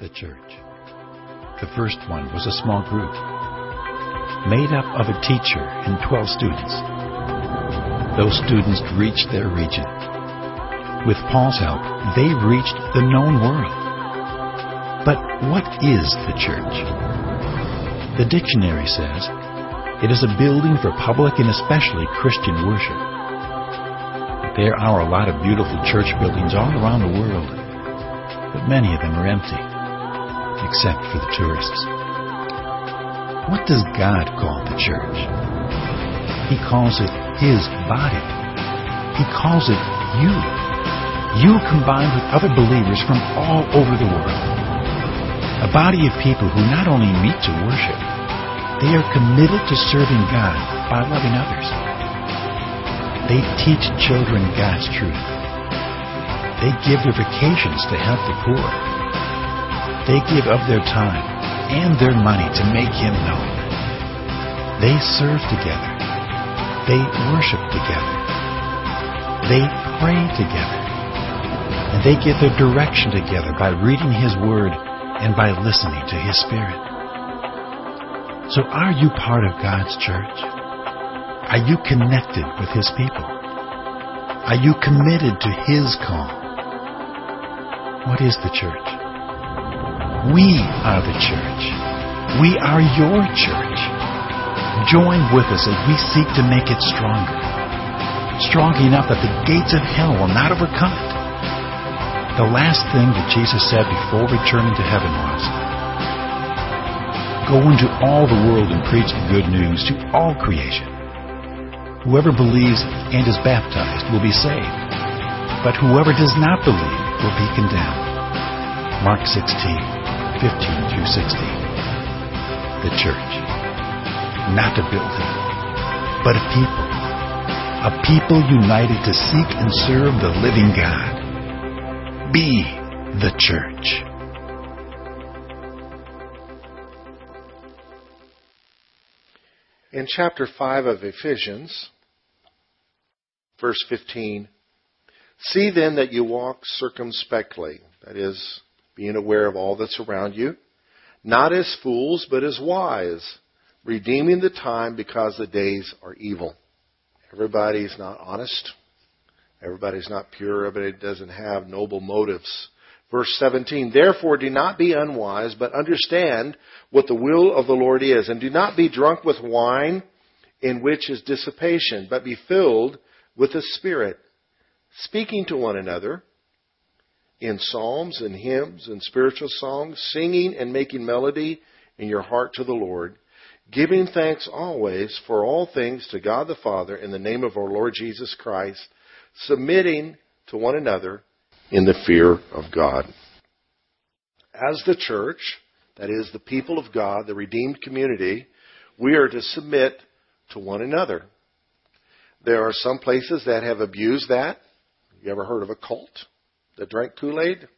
the church. The first one was a small group made up of a teacher and 12 students. Those students reached their region. With Paul's help, they reached the known world. But what is the church? The dictionary says it is a building for public and especially Christian worship. There are a lot of beautiful church buildings all around the world, but many of them are empty, except for the tourists. What does God call the church? He calls it His body. He calls it you. You combined with other believers from all over the world. A body of people who not only meet to worship, they are committed to serving God by loving others. They teach children God's truth. They give their vacations to help the poor. They give of their time and their money to make Him known. They serve together. They worship together. They pray together. And they get their direction together by reading His Word and by listening to His Spirit. So are you part of God's church? Are you connected with His people? Are you committed to His call? What is the church? We are the church. We are your church. Join with us as we seek to make it stronger. Strong enough that the gates of hell will not overcome it. The last thing that Jesus said before returning to heaven was, Go into all the world and preach the good news to all creation. Whoever believes and is baptized will be saved, but whoever does not believe will be condemned. Mark 16. 15 through 16. The church. Not a building, but a people. A people united to seek and serve the living God. Be the church. In chapter 5 of Ephesians, verse 15, see then that you walk circumspectly, that is, being aware of all that's around you, not as fools, but as wise, redeeming the time because the days are evil. Everybody's not honest. Everybody's not pure. Everybody doesn't have noble motives. Verse 17, therefore do not be unwise, but understand what the will of the Lord is, and do not be drunk with wine in which is dissipation, but be filled with the Spirit, speaking to one another in psalms and hymns and spiritual songs, singing and making melody in your heart to the Lord, giving thanks always for all things to God the Father in the name of our Lord Jesus Christ, submitting to one another in the fear of God. As the church, that is the people of God, the redeemed community, we are to submit to one another. There are some places that have abused that. You ever heard of a cult? That drank Kool Aid.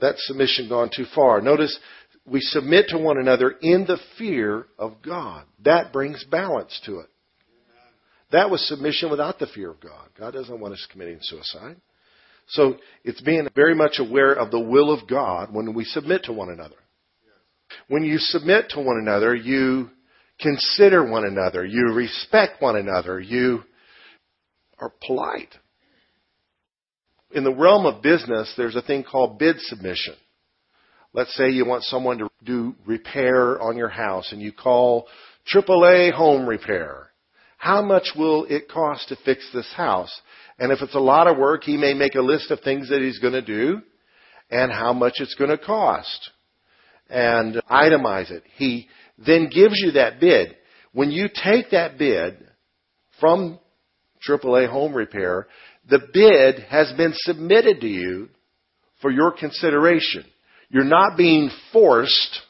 That submission gone too far. Notice we submit to one another in the fear of God. That brings balance to it. That was submission without the fear of God. God doesn't want us committing suicide. So it's being very much aware of the will of God when we submit to one another. When you submit to one another, you consider one another, you respect one another, you are polite in the realm of business, there's a thing called bid submission. Let's say you want someone to do repair on your house and you call AAA Home Repair. How much will it cost to fix this house? And if it's a lot of work, he may make a list of things that he's going to do and how much it's going to cost and itemize it. He then gives you that bid. When you take that bid from AAA Home Repair, the bid has been submitted to you for your consideration. You're not being forced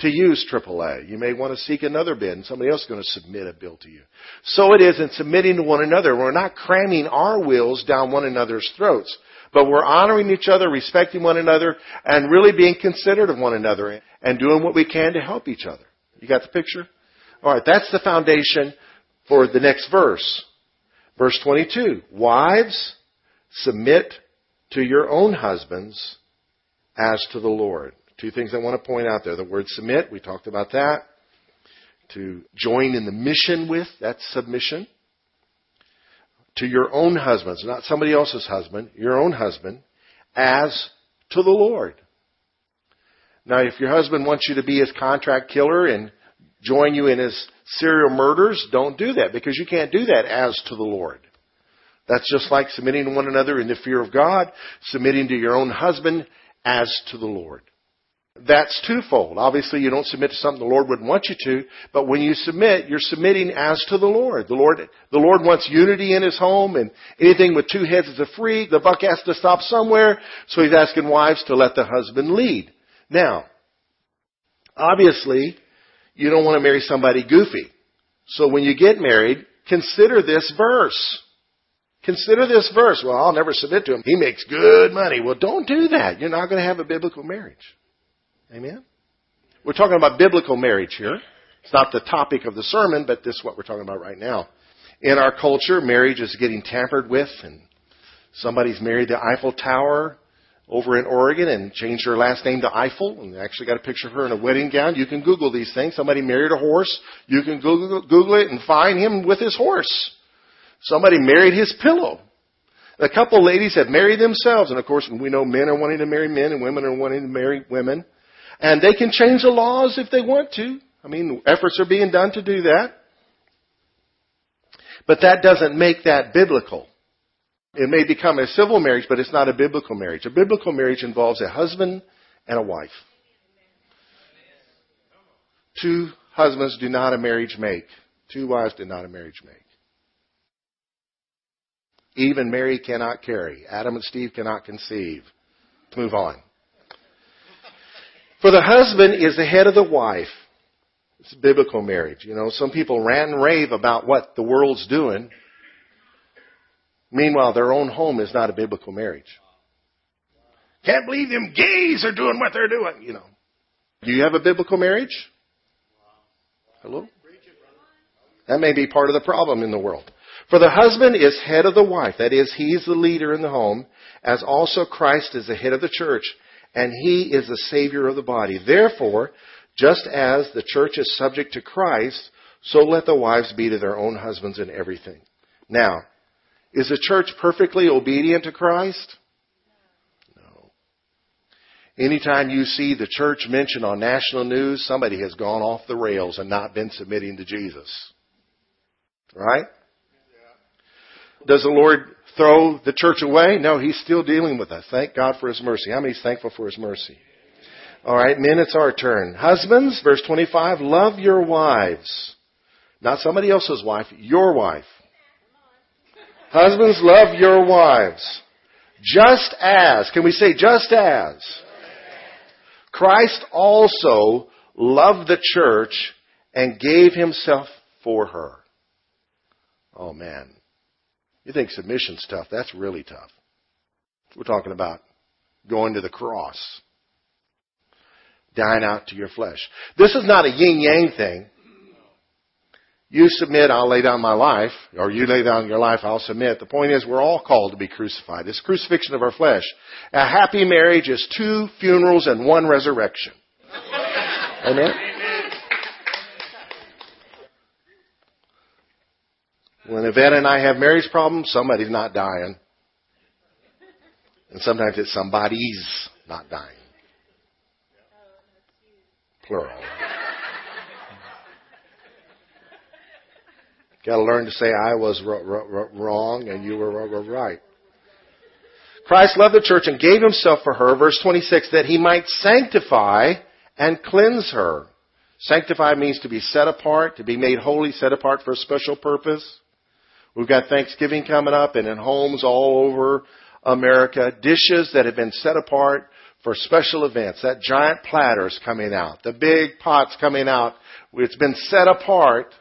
to use AAA. You may want to seek another bid and somebody else is going to submit a bill to you. So it is in submitting to one another. We're not cramming our wills down one another's throats, but we're honoring each other, respecting one another, and really being considerate of one another and doing what we can to help each other. You got the picture? Alright, that's the foundation for the next verse. Verse 22, wives, submit to your own husbands as to the Lord. Two things I want to point out there. The word submit, we talked about that. To join in the mission with, that's submission. To your own husbands, not somebody else's husband, your own husband, as to the Lord. Now, if your husband wants you to be his contract killer and join you in his serial murders, don't do that because you can't do that as to the Lord. That's just like submitting to one another in the fear of God, submitting to your own husband as to the Lord. That's twofold. Obviously, you don't submit to something the Lord wouldn't want you to, but when you submit, you're submitting as to the Lord. The Lord, the Lord wants unity in His home, and anything with two heads is a freak. The buck has to stop somewhere, so He's asking wives to let the husband lead. Now, obviously, you don't want to marry somebody goofy. So when you get married, consider this verse. Consider this verse. Well, I'll never submit to him. He makes good money. Well, don't do that. You're not going to have a biblical marriage. Amen? We're talking about biblical marriage here. It's not the topic of the sermon, but this is what we're talking about right now. In our culture, marriage is getting tampered with, and somebody's married the Eiffel Tower over in Oregon and changed her last name to Eiffel, and actually got a picture of her in a wedding gown. You can Google these things. Somebody married a horse. You can Google, Google it and find him with his horse. Somebody married his pillow. A couple ladies have married themselves, and of course, we know men are wanting to marry men and women are wanting to marry women. And they can change the laws if they want to. I mean, efforts are being done to do that. But that doesn't make that biblical. It may become a civil marriage, but it's not a biblical marriage. A biblical marriage involves a husband and a wife. Two husbands do not a marriage make. Two wives do not a marriage make. Eve and Mary cannot carry. Adam and Steve cannot conceive. Let's move on. For the husband is the head of the wife. It's a biblical marriage. You know, some people rant and rave about what the world's doing. Meanwhile, their own home is not a biblical marriage. Can't believe them gays are doing what they're doing, you know. Do you have a biblical marriage? Hello? That may be part of the problem in the world. For the husband is head of the wife, that is, he's the leader in the home, as also Christ is the head of the church, and he is the Savior of the body. Therefore, just as the church is subject to Christ, so let the wives be to their own husbands in everything. Now, is the church perfectly obedient to Christ? No. Anytime you see the church mentioned on national news, somebody has gone off the rails and not been submitting to Jesus. Right? Does the Lord throw the church away? No, He's still dealing with us. Thank God for His mercy. How many is thankful for His mercy? All right, men, it's our turn. Husbands, verse 25, love your wives. Not somebody else's wife, your wife. Husbands, love your wives. Just as, can we say just as? Christ also loved the church and gave himself for her. Oh man. You think submission's tough. That's really tough. We're talking about going to the cross. Dying out to your flesh. This is not a yin yang thing. You submit, I'll lay down my life, or you lay down your life, I'll submit. The point is, we're all called to be crucified. It's crucifixion of our flesh. A happy marriage is two funerals and one resurrection. Amen? When Yvette and I have marriage problems, somebody's not dying. And sometimes it's somebody's not dying. Plural. Got to learn to say I was wrong and you were right. Christ loved the church and gave himself for her, verse 26, that he might sanctify and cleanse her. Sanctify means to be set apart, to be made holy, set apart for a special purpose. We've got Thanksgiving coming up and in homes all over America, dishes that have been set apart for special events. That giant platter's coming out. The big pot's coming out. It's been set apart.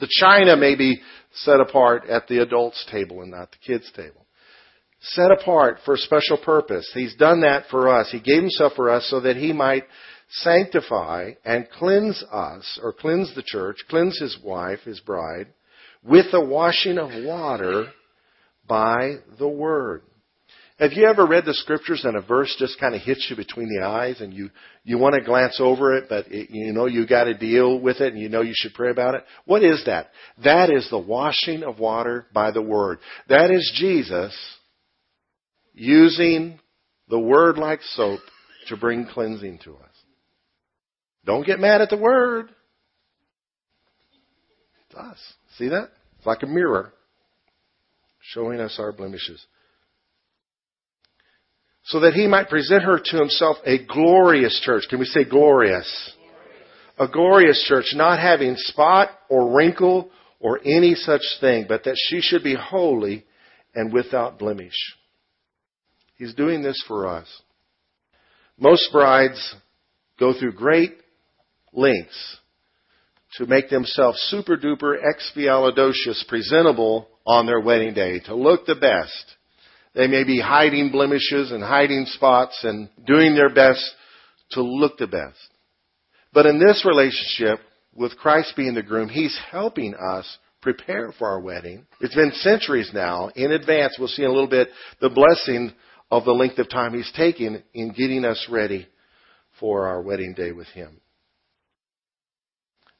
The china may be set apart at the adults table and not the kids table. Set apart for a special purpose. He's done that for us. He gave himself for us so that he might sanctify and cleanse us, or cleanse the church, cleanse his wife, his bride, with the washing of water by the word. Have you ever read the scriptures and a verse just kind of hits you between the eyes and you, you want to glance over it, but it, you know you got to deal with it and you know you should pray about it? What is that? That is the washing of water by the Word. That is Jesus using the Word like soap to bring cleansing to us. Don't get mad at the Word. It's us. See that? It's like a mirror showing us our blemishes so that he might present her to himself a glorious church. Can we say glorious? A glorious church, not having spot or wrinkle or any such thing, but that she should be holy and without blemish. He's doing this for us. Most brides go through great lengths to make themselves super duper expialidocious presentable on their wedding day, to look the best. They may be hiding blemishes and hiding spots and doing their best to look the best. But in this relationship, with Christ being the groom, He's helping us prepare for our wedding. It's been centuries now. In advance, we'll see in a little bit the blessing of the length of time He's taken in getting us ready for our wedding day with Him.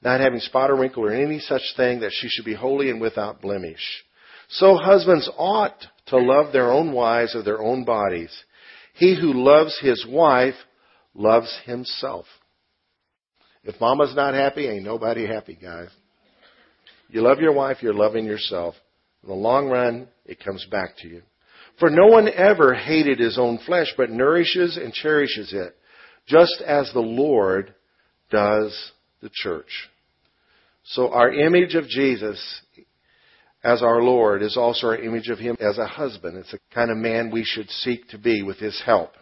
Not having spot or wrinkle or any such thing that she should be holy and without blemish. So husbands ought to love their own wives of their own bodies. He who loves his wife loves himself. If mama's not happy, ain't nobody happy, guys. You love your wife, you're loving yourself. In the long run, it comes back to you. For no one ever hated his own flesh, but nourishes and cherishes it, just as the Lord does the church. So our image of Jesus as our Lord is also our image of Him as a husband. It's the kind of man we should seek to be with His help.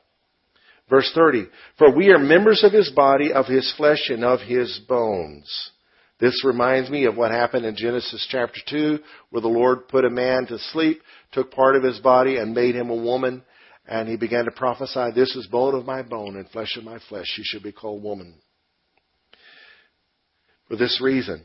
Verse 30, For we are members of His body, of His flesh, and of His bones. This reminds me of what happened in Genesis chapter 2, where the Lord put a man to sleep, took part of his body, and made him a woman, and he began to prophesy, This is bone of my bone and flesh of my flesh. She should be called woman. For this reason,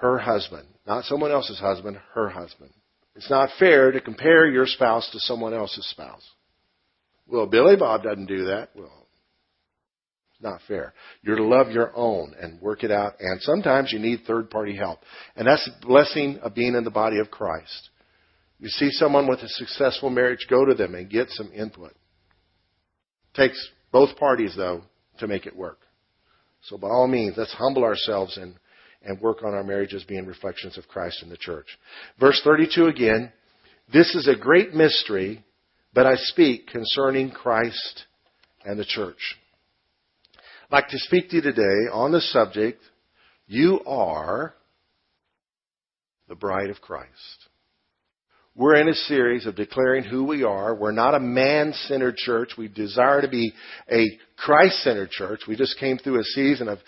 her husband. Not someone else's husband, her husband. It's not fair to compare your spouse to someone else's spouse. Well, Billy Bob doesn't do that. Well, it's not fair. You're to love your own and work it out. And sometimes you need third party help. And that's the blessing of being in the body of Christ. You see someone with a successful marriage, go to them and get some input. Takes both parties, though, to make it work. So by all means, let's humble ourselves and and work on our marriages being reflections of Christ in the church. Verse 32 again, this is a great mystery, but I speak concerning Christ and the church. I'd like to speak to you today on the subject, you are the bride of Christ. We're in a series of declaring who we are. We're not a man-centered church. We desire to be a Christ-centered church. We just came through a season of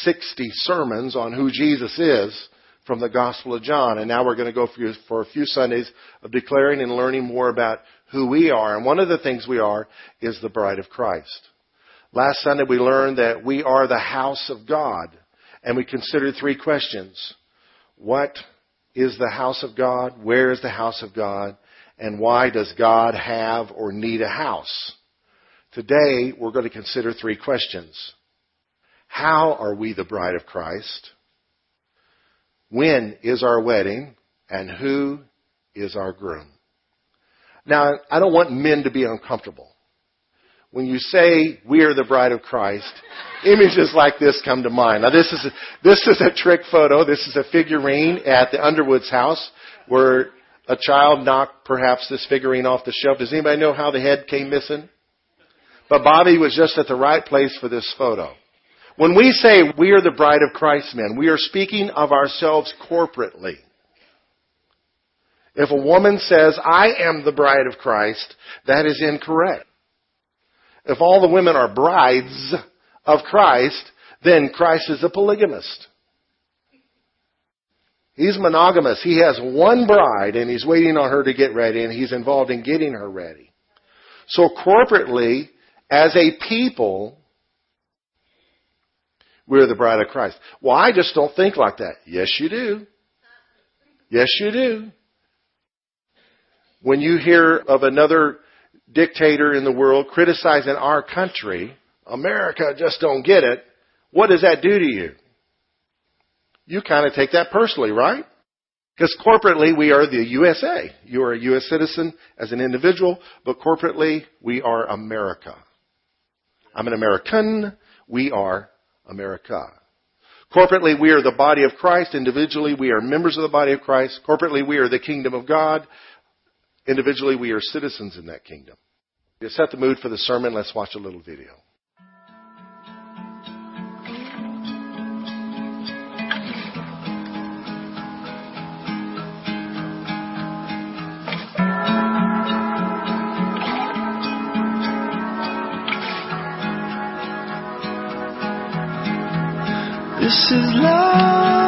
60 sermons on who Jesus is from the Gospel of John. And now we're going to go for a few Sundays of declaring and learning more about who we are. And one of the things we are is the bride of Christ. Last Sunday we learned that we are the house of God. And we considered three questions. What is the house of God? Where is the house of God? And why does God have or need a house? Today, we're going to consider three questions. How are we the bride of Christ? When is our wedding? And who is our groom? Now, I don't want men to be uncomfortable. When you say we are the bride of Christ, images like this come to mind. Now this is a, this is a trick photo. This is a figurine at the Underwoods house where a child knocked perhaps this figurine off the shelf. Does anybody know how the head came missing? But Bobby was just at the right place for this photo. When we say we are the bride of Christ men, we are speaking of ourselves corporately. If a woman says, I am the bride of Christ, that is incorrect. If all the women are brides of Christ, then Christ is a polygamist. He's monogamous. He has one bride and he's waiting on her to get ready and he's involved in getting her ready. So corporately, as a people, we're the bride of Christ. Well, I just don't think like that. Yes, you do. Yes, you do. When you hear of another dictator in the world criticizing our country, America just don't get it, what does that do to you? You kind of take that personally, right? Because corporately, we are the USA. You are a U.S. citizen as an individual, but corporately, we are America. I'm an American. We are America. Corporately, we are the body of Christ. Individually, we are members of the body of Christ. Corporately, we are the kingdom of God. Individually, we are citizens in that kingdom. To set the mood for the sermon, let's watch a little video. This is love.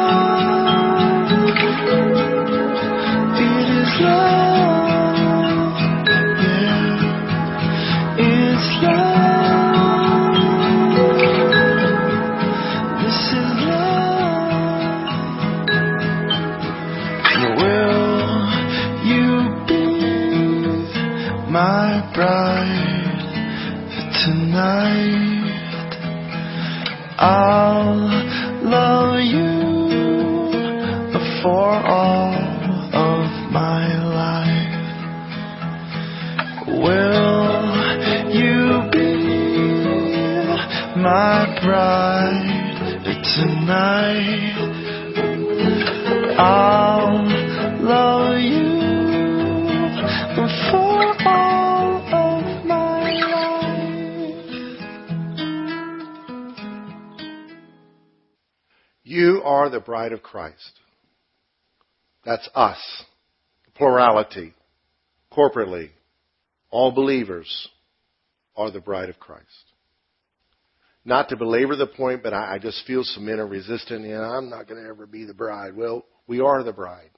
For all of my life. Will you be my bride tonight? I'll love you for all. You are the bride of Christ. That's us. Plurality. Corporately. All believers are the bride of Christ. Not to belabor the point, but I, I just feel some men are resistant. You know, I'm not going to ever be the bride. Well, we are the bride.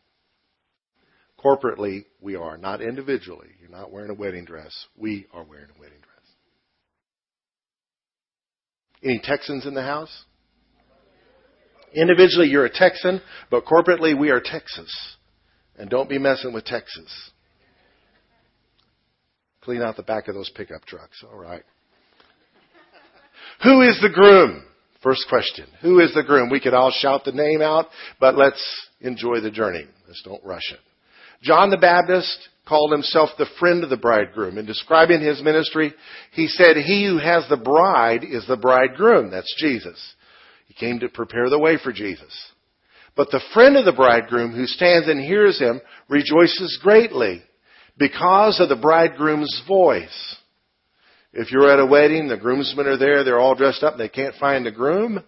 Corporately, we are. Not individually. You're not wearing a wedding dress. We are wearing a wedding dress. Any Texans in the house? Individually, you're a Texan, but corporately, we are Texas. And don't be messing with Texas. Clean out the back of those pickup trucks. All right. Who is the groom? First question. Who is the groom? We could all shout the name out, but let's enjoy the journey. Let's don't rush it. John the Baptist called himself the friend of the bridegroom. In describing his ministry, he said, He who has the bride is the bridegroom. That's Jesus. He came to prepare the way for Jesus. But the friend of the bridegroom who stands and hears him rejoices greatly because of the bridegroom's voice. If you're at a wedding, the groomsmen are there, they're all dressed up, and they can't find the groom.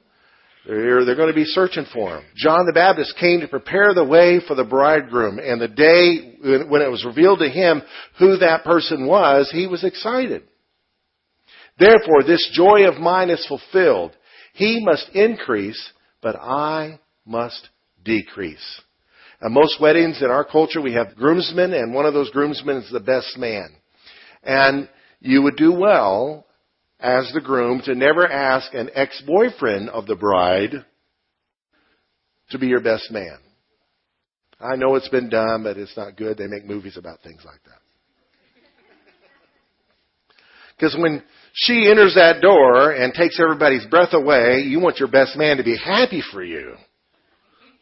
They're, they're going to be searching for him. John the Baptist came to prepare the way for the bridegroom, and the day when it was revealed to him who that person was, he was excited. Therefore, this joy of mine is fulfilled. He must increase, but I must decrease. At most weddings in our culture, we have groomsmen, and one of those groomsmen is the best man. And you would do well as the groom to never ask an ex-boyfriend of the bride to be your best man. I know it's been done, but it's not good. They make movies about things like that. Because when she enters that door and takes everybody's breath away, you want your best man to be happy for you,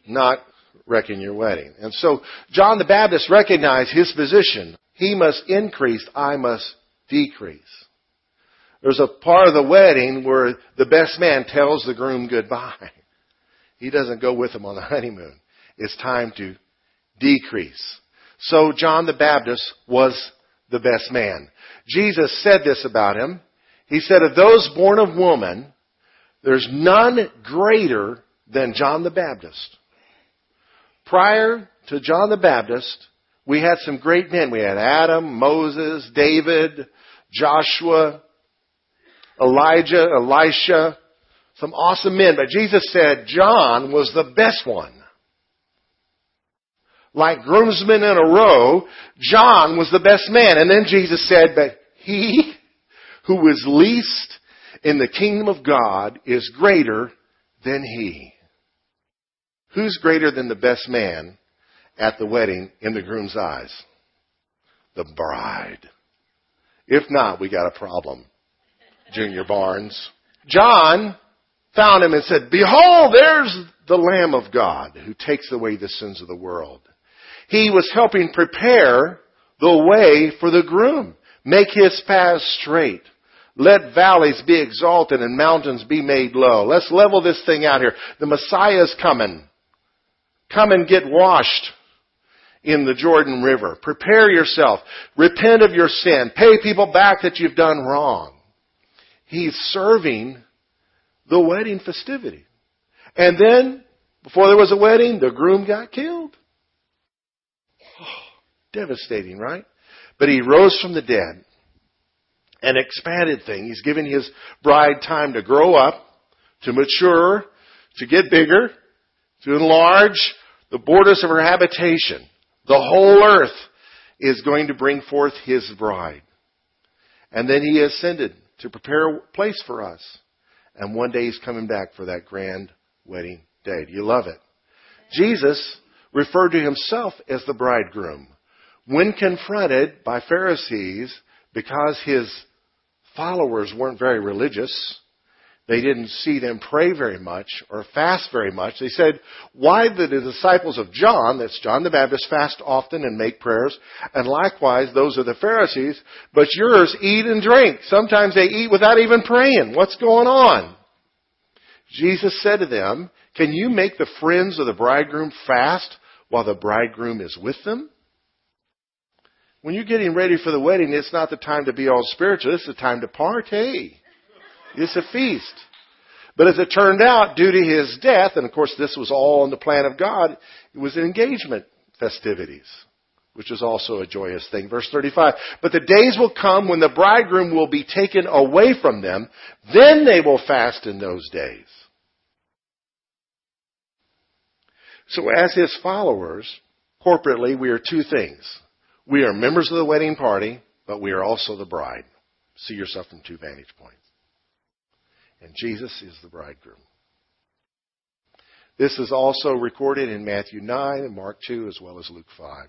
not wrecking your wedding. And so John the Baptist recognized his position. He must increase, I must decrease. There's a part of the wedding where the best man tells the groom goodbye. He doesn't go with him on the honeymoon. It's time to decrease. So John the Baptist was the best man. Jesus said this about him. He said, of those born of woman, there's none greater than John the Baptist. Prior to John the Baptist, We had some great men. We had Adam, Moses, David, Joshua, Elijah, Elisha, some awesome men. But Jesus said John was the best one. Like groomsmen in a row, John was the best man. And then Jesus said, but he who is least in the kingdom of God is greater than he. Who's greater than the best man at the wedding in the groom's eyes? The bride. If not, we got a problem. Junior Barnes. John found him and said, Behold, there's the Lamb of God who takes away the sins of the world. He was helping prepare the way for the groom. Make his path straight. Let valleys be exalted and mountains be made low. Let's level this thing out here. The Messiah's coming. Come and get washed in the Jordan River. Prepare yourself. Repent of your sin. Pay people back that you've done wrong. He's serving the wedding festivity. And then, before there was a wedding, the groom got killed. Oh, devastating, right? But he rose from the dead. An expanded thing. He's giving his bride time to grow up, to mature, to get bigger, to enlarge the borders of her habitation. The whole earth is going to bring forth his bride. And then he ascended to prepare a place for us. And one day he's coming back for that grand wedding day. Do you love it? Jesus referred to himself as the bridegroom. When confronted by Pharisees because his followers weren't very religious, they didn't see them pray very much or fast very much. They said, why did the disciples of John, that's John the Baptist, fast often and make prayers? And likewise, those of the Pharisees, but yours eat and drink. Sometimes they eat without even praying. What's going on? Jesus said to them, can you make the friends of the bridegroom fast while the bridegroom is with them? When you're getting ready for the wedding, it's not the time to be all spiritual. It's the time to party. It's a feast. But as it turned out, due to his death, and of course this was all in the plan of God, it was engagement festivities, which is also a joyous thing. Verse 35, but the days will come when the bridegroom will be taken away from them, then they will fast in those days. So as his followers, corporately, we are two things. We are members of the wedding party, but we are also the bride. See yourself from two vantage points. And Jesus is the bridegroom. This is also recorded in Matthew 9 and Mark 2 as well as Luke 5.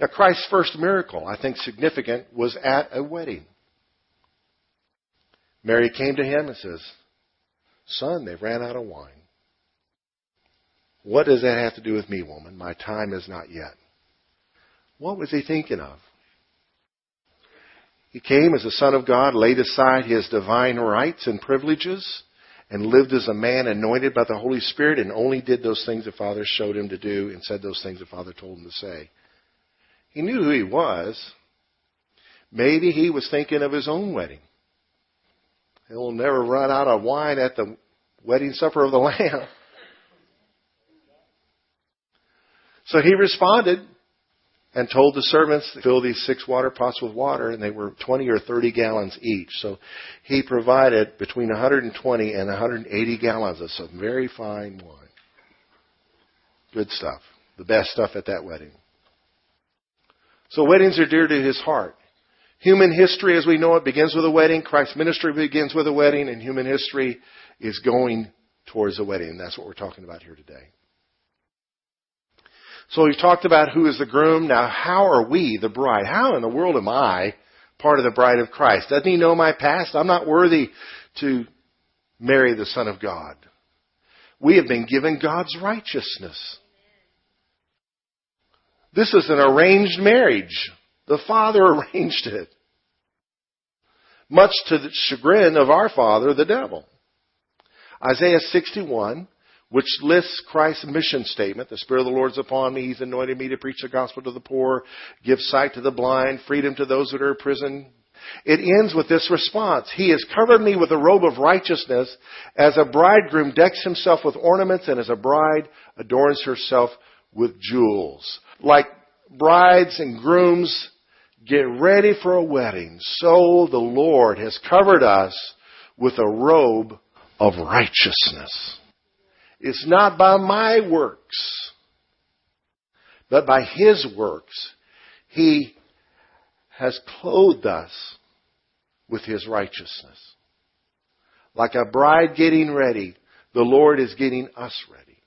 Now Christ's first miracle, I think significant, was at a wedding. Mary came to him and says, Son, they've ran out of wine. What does that have to do with me, woman? My time is not yet. What was he thinking of? He came as a son of God, laid aside his divine rights and privileges, and lived as a man anointed by the Holy Spirit and only did those things the Father showed him to do and said those things the Father told him to say. He knew who he was. Maybe he was thinking of his own wedding. He'll never run out of wine at the wedding supper of the Lamb. So he responded, and told the servants to fill these six water pots with water, and they were 20 or 30 gallons each. So he provided between 120 and 180 gallons of some very fine wine. Good stuff. The best stuff at that wedding. So weddings are dear to his heart. Human history as we know it begins with a wedding. Christ's ministry begins with a wedding, and human history is going towards a wedding. That's what we're talking about here today. So we've talked about who is the groom. Now, how are we the bride? How in the world am I part of the bride of Christ? Doesn't he know my past? I'm not worthy to marry the Son of God. We have been given God's righteousness. This is an arranged marriage. The Father arranged it. Much to the chagrin of our father, the devil. Isaiah 61 which lists Christ's mission statement. The Spirit of the Lord is upon me. He's anointed me to preach the gospel to the poor, give sight to the blind, freedom to those that are in prison. It ends with this response. He has covered me with a robe of righteousness as a bridegroom decks himself with ornaments and as a bride adorns herself with jewels. Like brides and grooms get ready for a wedding, so the Lord has covered us with a robe of righteousness. It's not by my works, but by His works. He has clothed us with His righteousness. Like a bride getting ready, the Lord is getting us ready.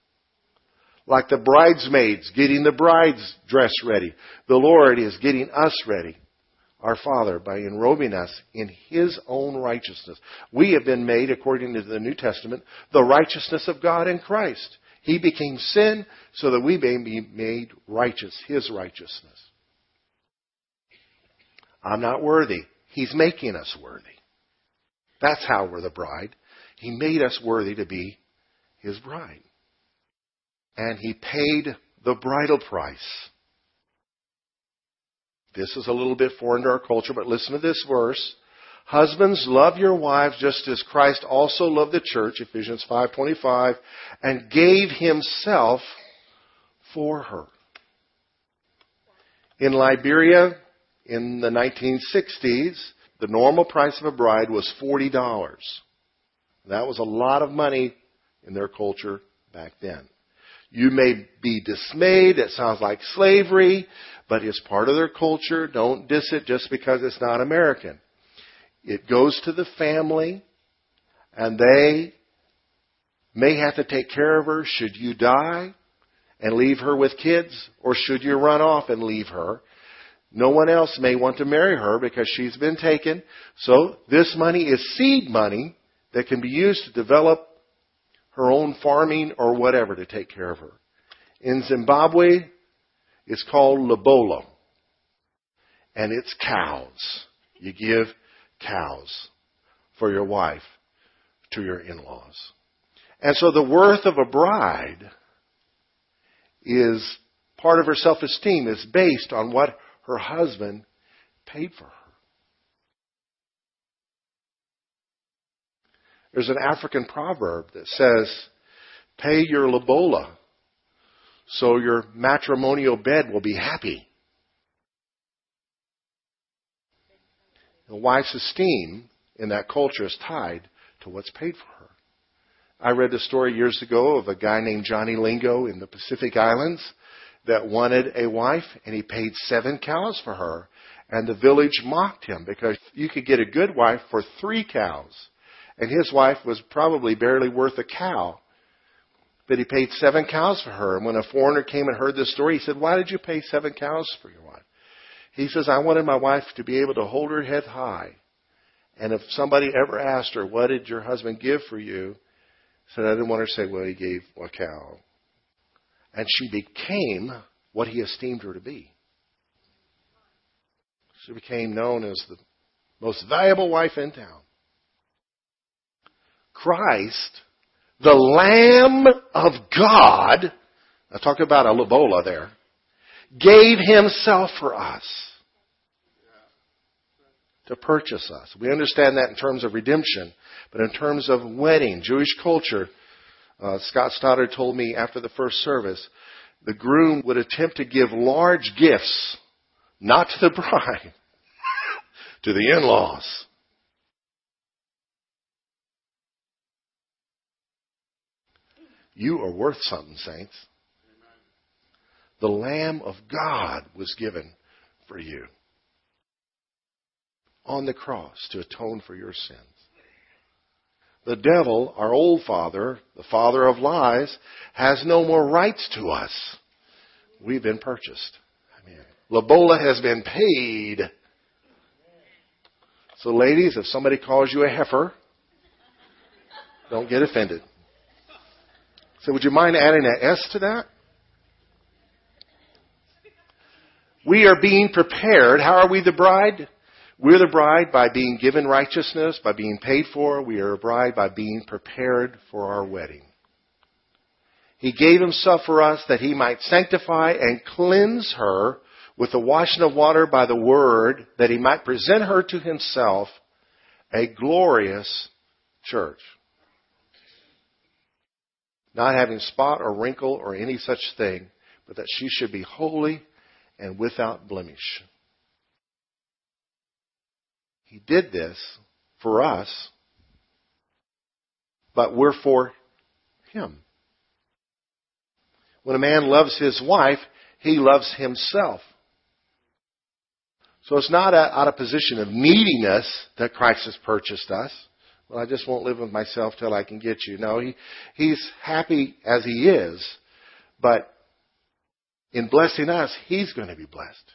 Like the bridesmaids getting the bride's dress ready, the Lord is getting us ready our Father by enrobing us in His own righteousness. We have been made, according to the New Testament, the righteousness of God in Christ. He became sin so that we may be made righteous, His righteousness. I'm not worthy. He's making us worthy. That's how we're the bride. He made us worthy to be His bride. And He paid the bridal price this is a little bit foreign to our culture, but listen to this verse. Husbands, love your wives just as Christ also loved the church, Ephesians 5:25, and gave himself for her. In Liberia in the 1960s, the normal price of a bride was $40. That was a lot of money in their culture back then. You may be dismayed. It sounds like slavery but it's part of their culture. Don't diss it just because it's not American. It goes to the family, and they may have to take care of her should you die and leave her with kids, or should you run off and leave her. No one else may want to marry her because she's been taken. So this money is seed money that can be used to develop her own farming or whatever to take care of her. In Zimbabwe, it's called Lobola. And it's cows. You give cows for your wife to your in-laws. And so the worth of a bride is part of her self-esteem is based on what her husband paid for her. There's an African proverb that says, pay your lobola so your matrimonial bed will be happy. The wife's esteem in that culture is tied to what's paid for her. I read the story years ago of a guy named Johnny Lingo in the Pacific Islands that wanted a wife and he paid seven cows for her. And the village mocked him because you could get a good wife for three cows. And his wife was probably barely worth a cow But he paid seven cows for her. And when a foreigner came and heard this story, he said, Why did you pay seven cows for your wife? He says, I wanted my wife to be able to hold her head high. And if somebody ever asked her, What did your husband give for you? said, I didn't want her to say, Well, he gave a cow. And she became what he esteemed her to be. She became known as the most valuable wife in town. Christ the Lamb of God, I talk about a lobola there, gave himself for us to purchase us. We understand that in terms of redemption, but in terms of wedding, Jewish culture, uh, Scott Stoddard told me after the first service, the groom would attempt to give large gifts, not to the bride, to the in-laws. You are worth something, saints. The Lamb of God was given for you on the cross to atone for your sins. The devil, our old father, the father of lies, has no more rights to us. We've been purchased. Amen. Lobola has been paid. So ladies, if somebody calls you a heifer, don't get offended. So would you mind adding an S to that? We are being prepared. How are we the bride? We're the bride by being given righteousness, by being paid for. We are a bride by being prepared for our wedding. He gave himself for us that he might sanctify and cleanse her with the washing of water by the word, that he might present her to himself a glorious church not having spot or wrinkle or any such thing, but that she should be holy and without blemish. He did this for us, but we're for him. When a man loves his wife, he loves himself. So it's not out of position of neediness that Christ has purchased us. Well, I just won't live with myself till I can get you. No, he, he's happy as he is, but in blessing us, he's going to be blessed.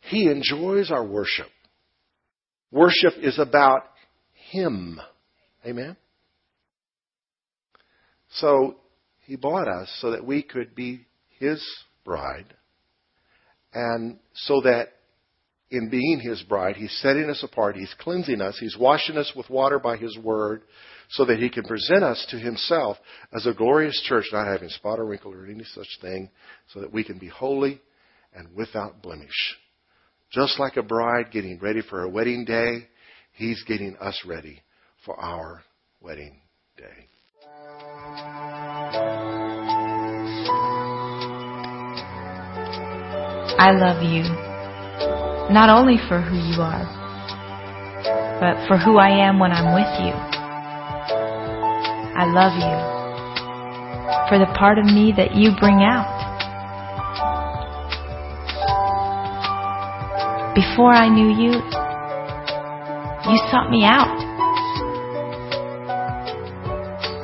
He enjoys our worship. Worship is about him. Amen? So, he bought us so that we could be his bride, and so that in being His bride. He's setting us apart. He's cleansing us. He's washing us with water by His Word so that He can present us to Himself as a glorious church, not having spot or wrinkle or any such thing, so that we can be holy and without blemish. Just like a bride getting ready for her wedding day, He's getting us ready for our wedding day. I love you not only for who you are, but for who I am when I'm with you. I love you for the part of me that you bring out. Before I knew you, you sought me out.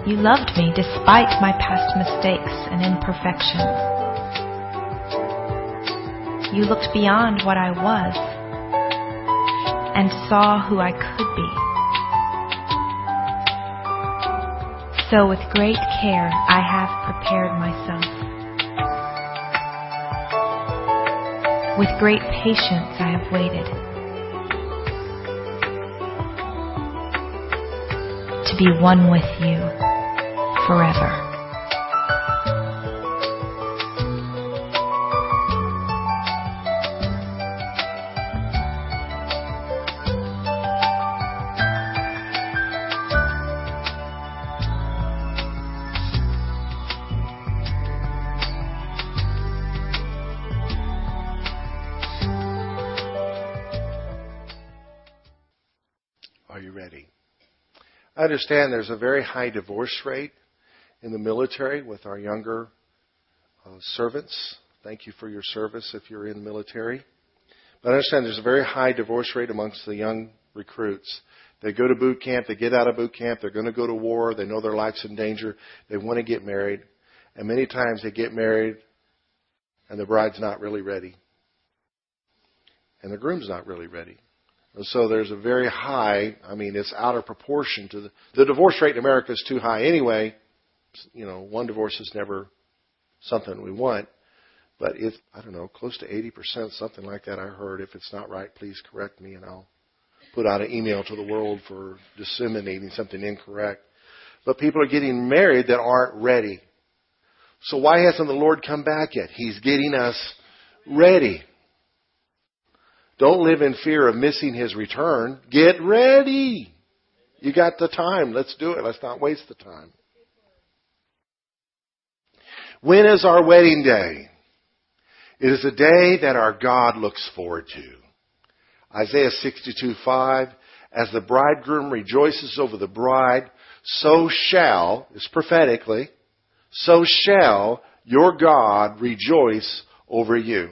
You loved me despite my past mistakes and imperfections. You looked beyond what I was and saw who I could be. So with great care I have prepared myself. With great patience I have waited. To be one with you forever. Understand there's a very high divorce rate in the military with our younger uh, servants. Thank you for your service if you're in the military. But I understand there's a very high divorce rate amongst the young recruits. They go to boot camp, they get out of boot camp, they're going to go to war, they know their life's in danger, they want to get married. And many times they get married and the bride's not really ready. And the groom's not really ready. So there's a very high, I mean, it's out of proportion to the, the divorce rate in America is too high anyway. You know, one divorce is never something we want. But it's, I don't know, close to 80%, something like that I heard. If it's not right, please correct me and I'll put out an email to the world for disseminating something incorrect. But people are getting married that aren't ready. So why hasn't the Lord come back yet? He's getting us ready. Don't live in fear of missing his return. Get ready. You got the time. Let's do it. Let's not waste the time. When is our wedding day? It is a day that our God looks forward to. Isaiah 62 5, as the bridegroom rejoices over the bride, so shall, is prophetically, so shall your God rejoice over you.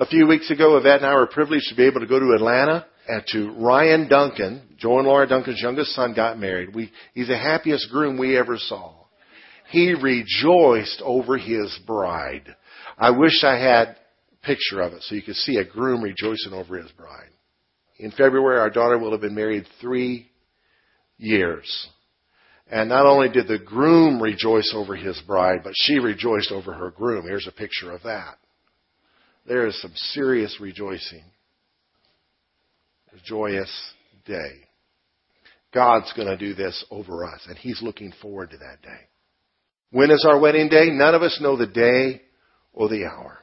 A few weeks ago, Yvette and I were privileged to be able to go to Atlanta and to Ryan Duncan. Joe and Laura Duncan's youngest son got married. We, he's the happiest groom we ever saw. He rejoiced over his bride. I wish I had a picture of it so you could see a groom rejoicing over his bride. In February, our daughter will have been married three years. And not only did the groom rejoice over his bride, but she rejoiced over her groom. Here's a picture of that there is some serious rejoicing. A joyous day. God's going to do this over us, and He's looking forward to that day. When is our wedding day? None of us know the day or the hour.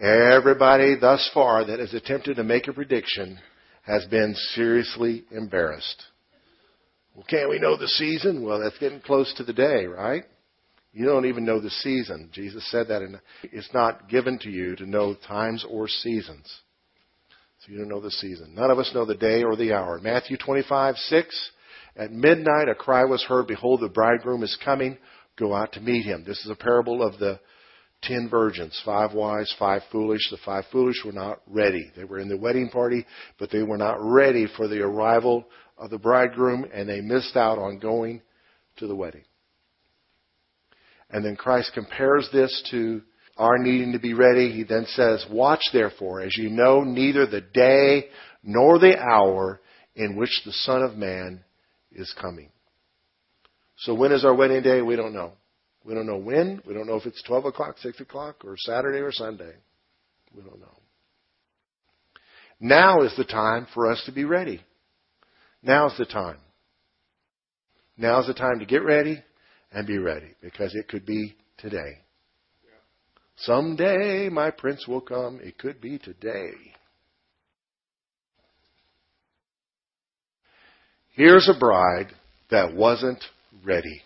Everybody thus far that has attempted to make a prediction has been seriously embarrassed. Well, can't we know the season? Well, that's getting close to the day, right? You don't even know the season. Jesus said that, and it's not given to you to know times or seasons. So you don't know the season. None of us know the day or the hour. Matthew 25, 6. At midnight a cry was heard, Behold, the bridegroom is coming. Go out to meet him. This is a parable of the ten virgins, five wise, five foolish. The five foolish were not ready. They were in the wedding party, but they were not ready for the arrival of the bridegroom, and they missed out on going to the wedding. And then Christ compares this to our needing to be ready. He then says, Watch therefore, as you know neither the day nor the hour in which the Son of Man is coming. So when is our wedding day? We don't know. We don't know when. We don't know if it's 12 o'clock, 6 o'clock, or Saturday or Sunday. We don't know. Now is the time for us to be ready. Now's the time. Now's the time to get ready and be ready because it could be today. Someday my prince will come. It could be today. Here's a bride that wasn't ready.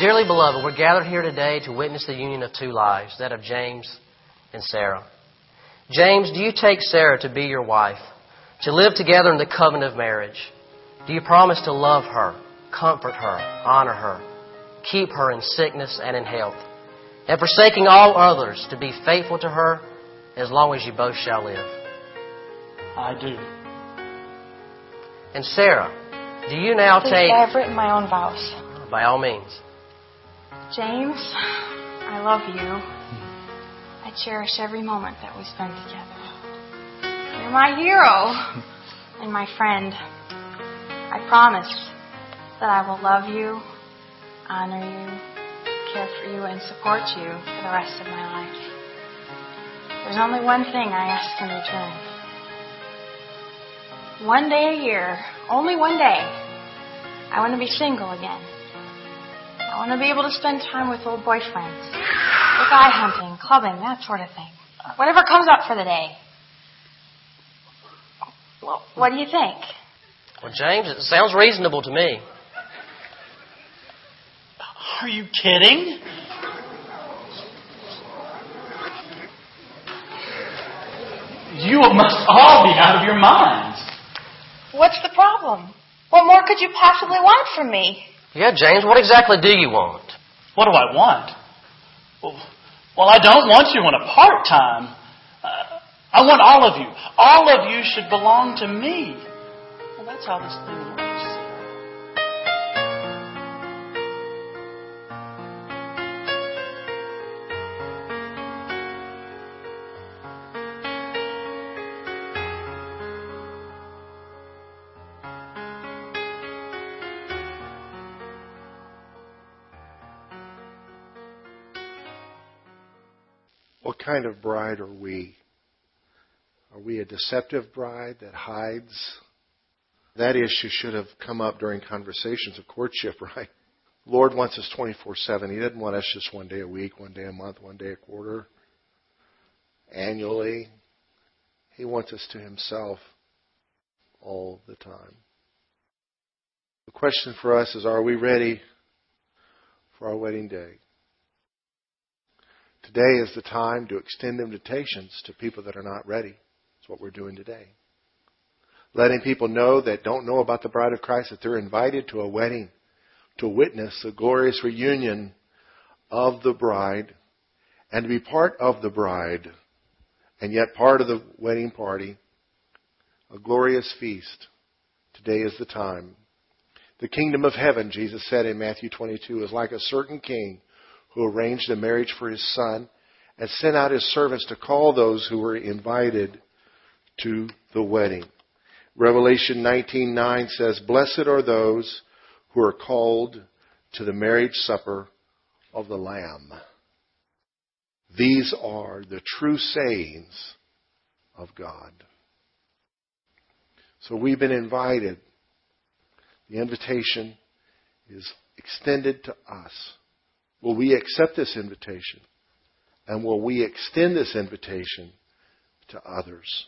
Dearly beloved, we're gathered here today to witness the union of two lives, that of James and Sarah. James, do you take Sarah to be your wife, to live together in the covenant of marriage? Do you promise to love her, comfort her, honor her, keep her in sickness and in health, and forsaking all others to be faithful to her as long as you both shall live? I do. And Sarah, do you now Please, take, I've written my own vows. by all means, James, I love you. I cherish every moment that we spend together. You're my hero and my friend. I promise that I will love you, honor you, care for you, and support you for the rest of my life. There's only one thing I ask in return. One day a year, only one day, I want to be single again. I want to be able to spend time with old boyfriends. Go guy hunting, clubbing, that sort of thing. Whatever comes up for the day. Well, what do you think? well, James, it sounds reasonable to me. Are you kidding? You must all be out of your minds. What's the problem? What more could you possibly want from me? Yeah, James, what exactly do you want? What do I want? Well, I don't want you on a part time. Uh, I want all of you. All of you should belong to me. Well, that's how this thing works. Kind of bride are we? Are we a deceptive bride that hides? That issue should have come up during conversations of courtship, right? Lord wants us 24 7. He doesn't want us just one day a week, one day a month, one day a quarter, annually. He wants us to Himself all the time. The question for us is are we ready for our wedding day? Today is the time to extend invitations to people that are not ready. That's what we're doing today. Letting people know that don't know about the bride of Christ that they're invited to a wedding to witness the glorious reunion of the bride and to be part of the bride and yet part of the wedding party. A glorious feast. Today is the time. The kingdom of heaven, Jesus said in Matthew 22, is like a certain king who arranged a marriage for his son and sent out his servants to call those who were invited to the wedding. Revelation 19:9 says, "Blessed are those who are called to the marriage supper of the Lamb." These are the true sayings of God. So we've been invited. The invitation is extended to us Will we accept this invitation? And will we extend this invitation to others?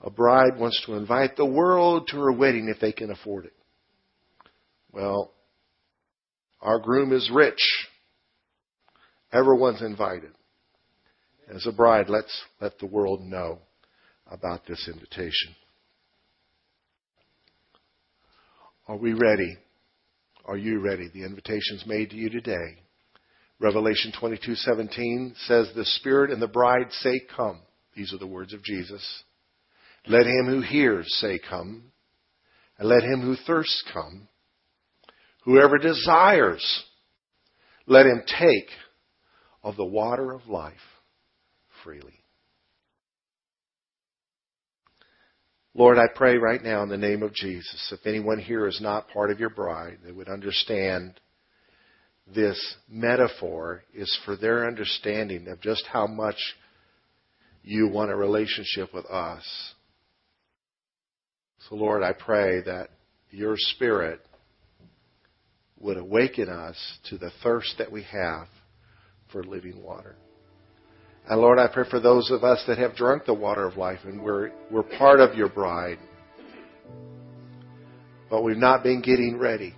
A bride wants to invite the world to her wedding if they can afford it. Well, our groom is rich. Everyone's invited. As a bride, let's let the world know about this invitation. Are we ready? Are you ready? The invitation's made to you today. Revelation 22:17 says the spirit and the bride say come. These are the words of Jesus. Let him who hears say come, and let him who thirsts come. Whoever desires, let him take of the water of life freely. Lord, I pray right now in the name of Jesus, if anyone here is not part of your bride, they would understand this metaphor is for their understanding of just how much you want a relationship with us. So, Lord, I pray that your Spirit would awaken us to the thirst that we have for living water. And Lord, I pray for those of us that have drunk the water of life and we're, we're part of your bride. But we've not been getting ready.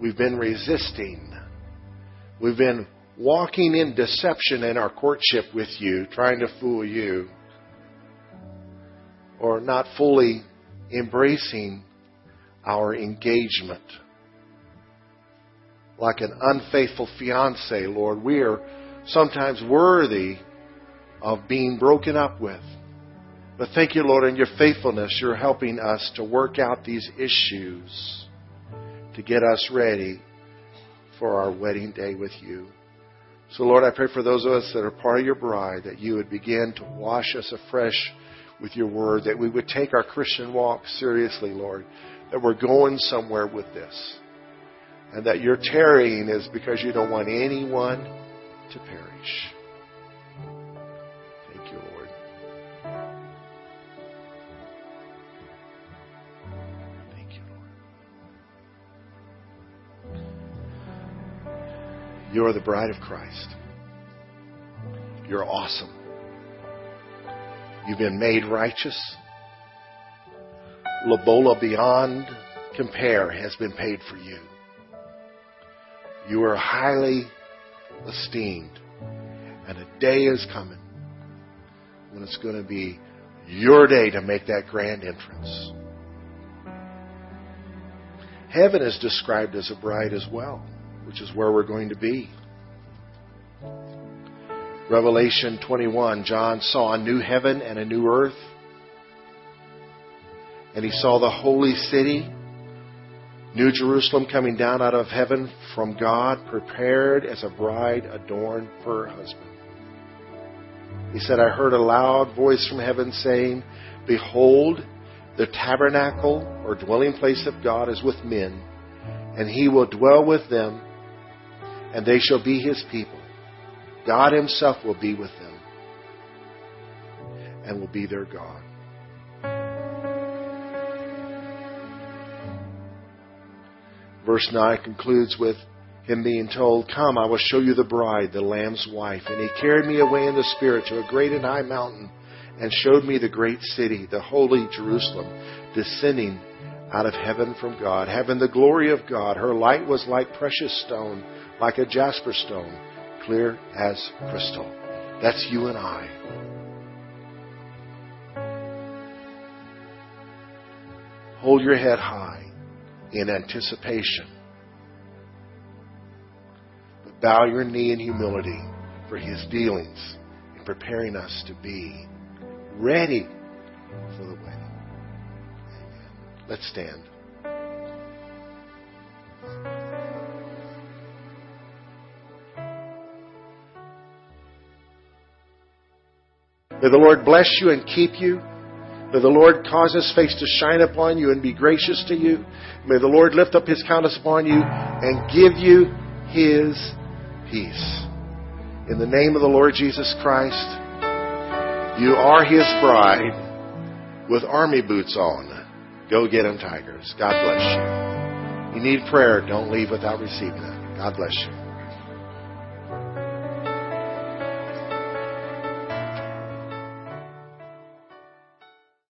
We've been resisting. We've been walking in deception in our courtship with you, trying to fool you. Or not fully embracing our engagement. Like an unfaithful fiance, Lord, we are sometimes worthy of being broken up with. But thank you, Lord, in your faithfulness, you're helping us to work out these issues to get us ready for our wedding day with you. So, Lord, I pray for those of us that are part of your bride that you would begin to wash us afresh with your word, that we would take our Christian walk seriously, Lord, that we're going somewhere with this, and that your tarrying is because you don't want anyone to perish. You are the bride of Christ. You're awesome. You've been made righteous. Lobola beyond compare has been paid for you. You are highly esteemed. And a day is coming when it's going to be your day to make that grand entrance. Heaven is described as a bride as well which is where we're going to be. Revelation 21, John saw a new heaven and a new earth. And he saw the holy city, New Jerusalem, coming down out of heaven from God, prepared as a bride adorned for her husband. He said, I heard a loud voice from heaven saying, Behold, the tabernacle or dwelling place of God is with men, and he will dwell with them, and they shall be his people. God himself will be with them and will be their God. Verse 9 concludes with him being told, Come, I will show you the bride, the Lamb's wife. And he carried me away in the Spirit to a great and high mountain and showed me the great city, the holy Jerusalem, descending out of heaven from God, having the glory of God. Her light was like precious stone like a jasper stone, clear as crystal. That's you and I. Hold your head high in anticipation. But bow your knee in humility for his dealings in preparing us to be ready for the wedding. Amen. Let's stand. May the Lord bless you and keep you. May the Lord cause his face to shine upon you and be gracious to you. May the Lord lift up his countenance upon you and give you his peace. In the name of the Lord Jesus Christ, you are his bride with army boots on. Go get them, Tigers. God bless you. You need prayer. Don't leave without receiving it. God bless you.